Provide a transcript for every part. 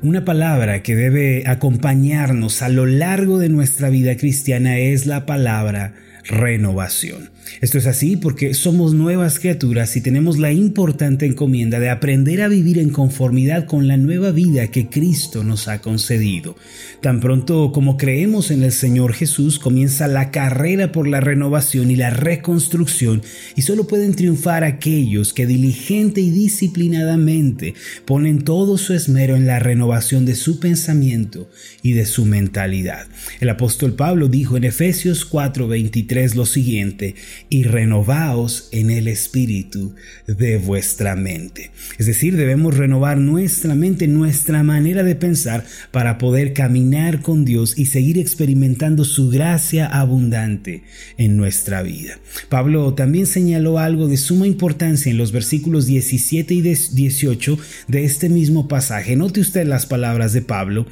Una palabra que debe acompañarnos a lo largo de nuestra vida cristiana es la palabra renovación. Esto es así porque somos nuevas criaturas y tenemos la importante encomienda de aprender a vivir en conformidad con la nueva vida que Cristo nos ha concedido. Tan pronto como creemos en el Señor Jesús, comienza la carrera por la renovación y la reconstrucción y solo pueden triunfar aquellos que diligente y disciplinadamente ponen todo su esmero en la renovación de su pensamiento y de su mentalidad. El apóstol Pablo dijo en Efesios 4:23 lo siguiente, y renovaos en el espíritu de vuestra mente. Es decir, debemos renovar nuestra mente, nuestra manera de pensar para poder caminar con Dios y seguir experimentando su gracia abundante en nuestra vida. Pablo también señaló algo de suma importancia en los versículos 17 y 18 de este mismo pasaje. Note usted las palabras de Pablo.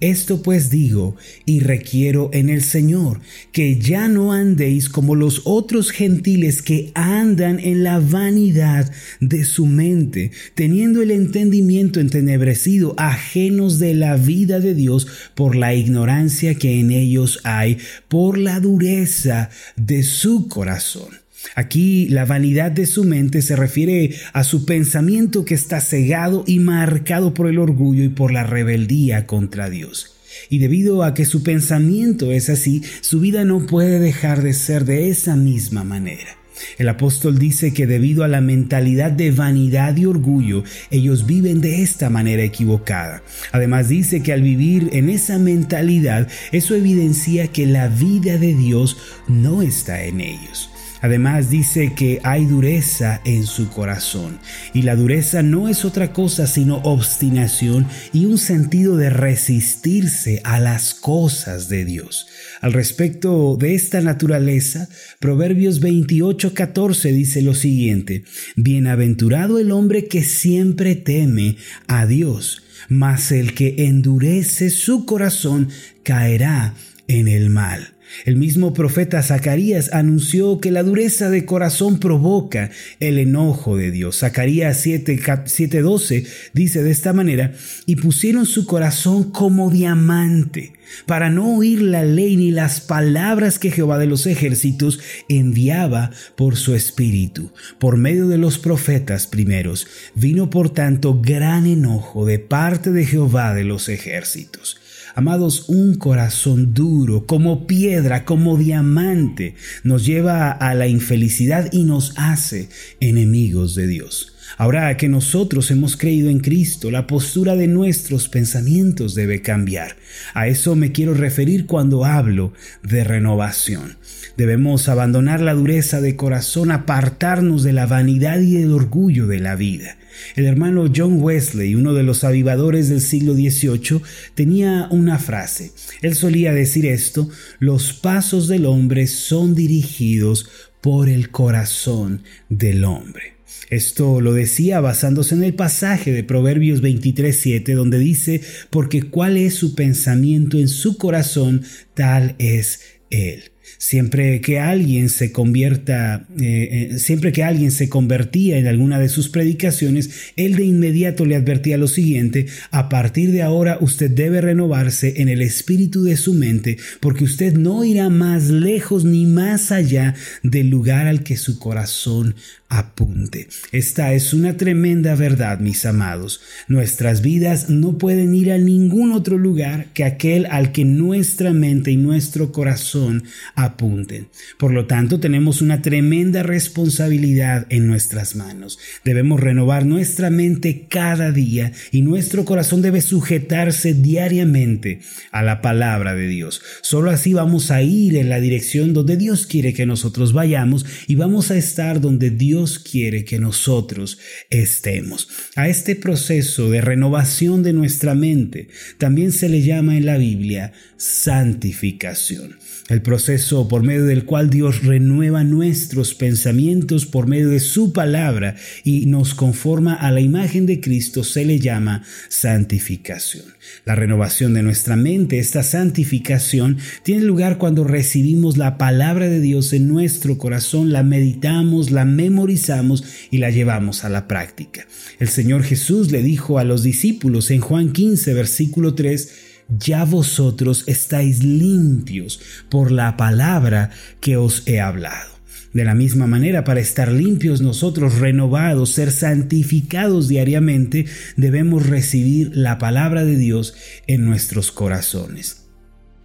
Esto pues digo y requiero en el Señor, que ya no andéis como los otros gentiles que andan en la vanidad de su mente, teniendo el entendimiento entenebrecido, ajenos de la vida de Dios por la ignorancia que en ellos hay, por la dureza de su corazón. Aquí la vanidad de su mente se refiere a su pensamiento que está cegado y marcado por el orgullo y por la rebeldía contra Dios. Y debido a que su pensamiento es así, su vida no puede dejar de ser de esa misma manera. El apóstol dice que debido a la mentalidad de vanidad y orgullo, ellos viven de esta manera equivocada. Además dice que al vivir en esa mentalidad, eso evidencia que la vida de Dios no está en ellos. Además dice que hay dureza en su corazón y la dureza no es otra cosa sino obstinación y un sentido de resistirse a las cosas de Dios. Al respecto de esta naturaleza, Proverbios 28:14 dice lo siguiente, Bienaventurado el hombre que siempre teme a Dios, mas el que endurece su corazón caerá en el mal. El mismo profeta Zacarías anunció que la dureza de corazón provoca el enojo de Dios. Zacarías 7:12 dice de esta manera, y pusieron su corazón como diamante para no oír la ley ni las palabras que Jehová de los ejércitos enviaba por su espíritu. Por medio de los profetas primeros vino por tanto gran enojo de parte de Jehová de los ejércitos. Amados, un corazón duro, como piedra, como diamante, nos lleva a la infelicidad y nos hace enemigos de Dios. Ahora que nosotros hemos creído en Cristo, la postura de nuestros pensamientos debe cambiar. A eso me quiero referir cuando hablo de renovación. Debemos abandonar la dureza de corazón, apartarnos de la vanidad y el orgullo de la vida. El hermano John Wesley, uno de los avivadores del siglo XVIII, tenía una frase. Él solía decir esto, los pasos del hombre son dirigidos por el corazón del hombre. Esto lo decía basándose en el pasaje de Proverbios 23:7 donde dice, porque cuál es su pensamiento en su corazón, tal es él. Siempre que alguien se convierta, eh, eh, siempre que alguien se convertía en alguna de sus predicaciones, él de inmediato le advertía lo siguiente, a partir de ahora usted debe renovarse en el espíritu de su mente, porque usted no irá más lejos ni más allá del lugar al que su corazón apunte. Esta es una tremenda verdad, mis amados. Nuestras vidas no pueden ir a ningún otro lugar que aquel al que nuestra mente y nuestro corazón apunten. Por lo tanto, tenemos una tremenda responsabilidad en nuestras manos. Debemos renovar nuestra mente cada día y nuestro corazón debe sujetarse diariamente a la palabra de Dios. Solo así vamos a ir en la dirección donde Dios quiere que nosotros vayamos y vamos a estar donde Dios quiere que nosotros estemos. A este proceso de renovación de nuestra mente también se le llama en la Biblia santificación. El proceso por medio del cual Dios renueva nuestros pensamientos por medio de su palabra y nos conforma a la imagen de Cristo se le llama santificación. La renovación de nuestra mente, esta santificación, tiene lugar cuando recibimos la palabra de Dios en nuestro corazón, la meditamos, la memorizamos, y la llevamos a la práctica. El Señor Jesús le dijo a los discípulos en Juan 15, versículo 3, ya vosotros estáis limpios por la palabra que os he hablado. De la misma manera, para estar limpios nosotros, renovados, ser santificados diariamente, debemos recibir la palabra de Dios en nuestros corazones.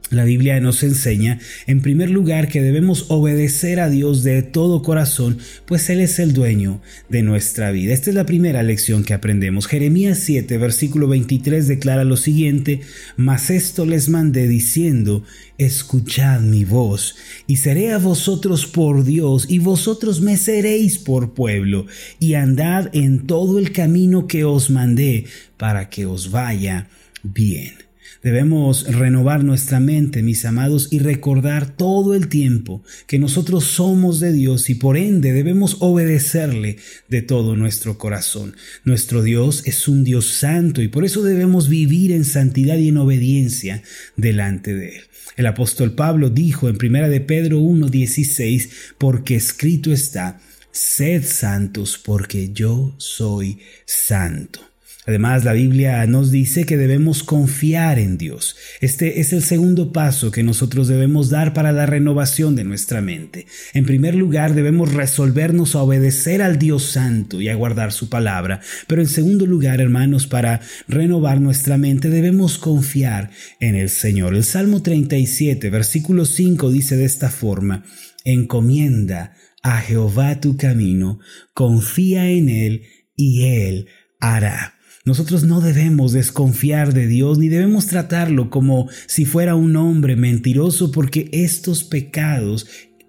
La Biblia nos enseña, en primer lugar, que debemos obedecer a Dios de todo corazón, pues Él es el dueño de nuestra vida. Esta es la primera lección que aprendemos. Jeremías 7, versículo 23 declara lo siguiente, Mas esto les mandé diciendo, escuchad mi voz, y seré a vosotros por Dios, y vosotros me seréis por pueblo, y andad en todo el camino que os mandé, para que os vaya bien. Debemos renovar nuestra mente, mis amados, y recordar todo el tiempo que nosotros somos de Dios y por ende debemos obedecerle de todo nuestro corazón. Nuestro Dios es un Dios santo y por eso debemos vivir en santidad y en obediencia delante de Él. El apóstol Pablo dijo en 1 de Pedro 1:16, porque escrito está, sed santos porque yo soy santo. Además, la Biblia nos dice que debemos confiar en Dios. Este es el segundo paso que nosotros debemos dar para la renovación de nuestra mente. En primer lugar, debemos resolvernos a obedecer al Dios Santo y a guardar su palabra. Pero en segundo lugar, hermanos, para renovar nuestra mente debemos confiar en el Señor. El Salmo 37, versículo 5 dice de esta forma, encomienda a Jehová tu camino, confía en Él y Él hará. Nosotros no debemos desconfiar de Dios ni debemos tratarlo como si fuera un hombre mentiroso porque estos pecados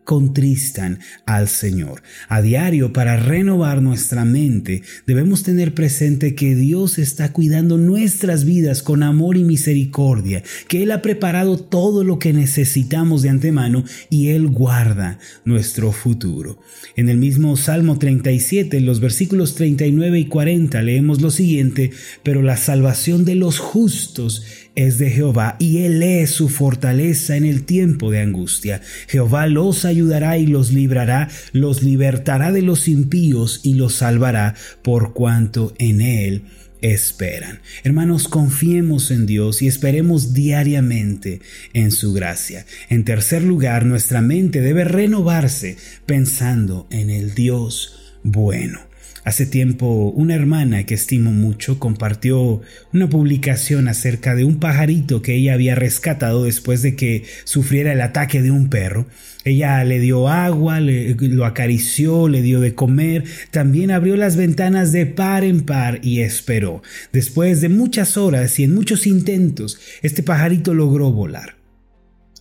contristan al Señor. A diario, para renovar nuestra mente, debemos tener presente que Dios está cuidando nuestras vidas con amor y misericordia, que Él ha preparado todo lo que necesitamos de antemano y Él guarda nuestro futuro. En el mismo Salmo 37, en los versículos 39 y 40, leemos lo siguiente, pero la salvación de los justos es de Jehová y Él es su fortaleza en el tiempo de angustia. Jehová los ayudará y los librará, los libertará de los impíos y los salvará por cuanto en Él esperan. Hermanos, confiemos en Dios y esperemos diariamente en su gracia. En tercer lugar, nuestra mente debe renovarse pensando en el Dios bueno. Hace tiempo una hermana que estimo mucho compartió una publicación acerca de un pajarito que ella había rescatado después de que sufriera el ataque de un perro. Ella le dio agua, lo acarició, le dio de comer, también abrió las ventanas de par en par y esperó. Después de muchas horas y en muchos intentos, este pajarito logró volar.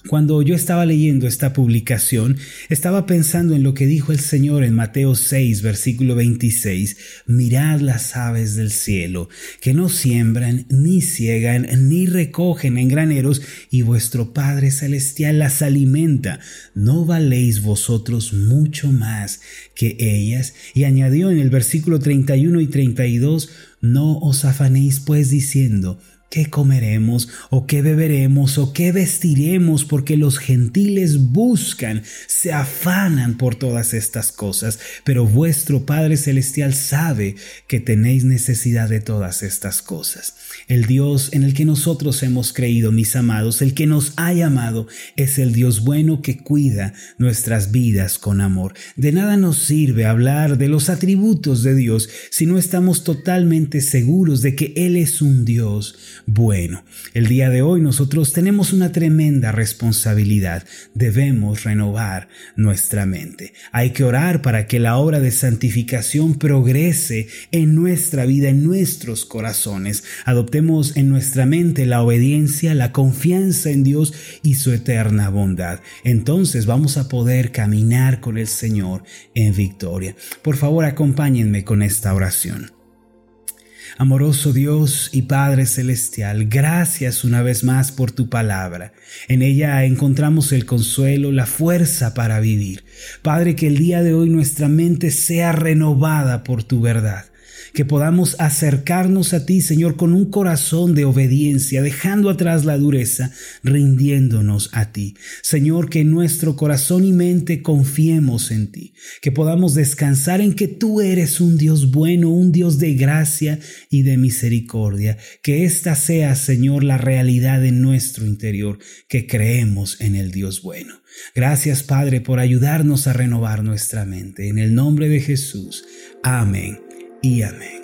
Cuando yo estaba leyendo esta publicación, estaba pensando en lo que dijo el Señor en Mateo 6, versículo 26, mirad las aves del cielo, que no siembran, ni ciegan, ni recogen en graneros, y vuestro Padre Celestial las alimenta. ¿No valéis vosotros mucho más que ellas? Y añadió en el versículo 31 y 32, no os afanéis pues diciendo, ¿Qué comeremos o qué beberemos o qué vestiremos? Porque los gentiles buscan, se afanan por todas estas cosas, pero vuestro Padre Celestial sabe que tenéis necesidad de todas estas cosas. El Dios en el que nosotros hemos creído, mis amados, el que nos ha llamado, es el Dios bueno que cuida nuestras vidas con amor. De nada nos sirve hablar de los atributos de Dios si no estamos totalmente seguros de que Él es un Dios bueno. El día de hoy nosotros tenemos una tremenda responsabilidad. Debemos renovar nuestra mente. Hay que orar para que la obra de santificación progrese en nuestra vida, en nuestros corazones. Adoptemos en nuestra mente la obediencia, la confianza en Dios y su eterna bondad. Entonces vamos a poder caminar con el Señor en victoria. Por favor, acompáñenme con esta oración. Amoroso Dios y Padre Celestial, gracias una vez más por tu palabra. En ella encontramos el consuelo, la fuerza para vivir. Padre, que el día de hoy nuestra mente sea renovada por tu verdad. Que podamos acercarnos a ti, Señor, con un corazón de obediencia, dejando atrás la dureza, rindiéndonos a ti. Señor, que nuestro corazón y mente confiemos en ti, que podamos descansar en que tú eres un Dios bueno, un Dios de gracia y de misericordia, que esta sea, Señor, la realidad en nuestro interior, que creemos en el Dios bueno. Gracias, Padre, por ayudarnos a renovar nuestra mente. En el nombre de Jesús. Amén y amén.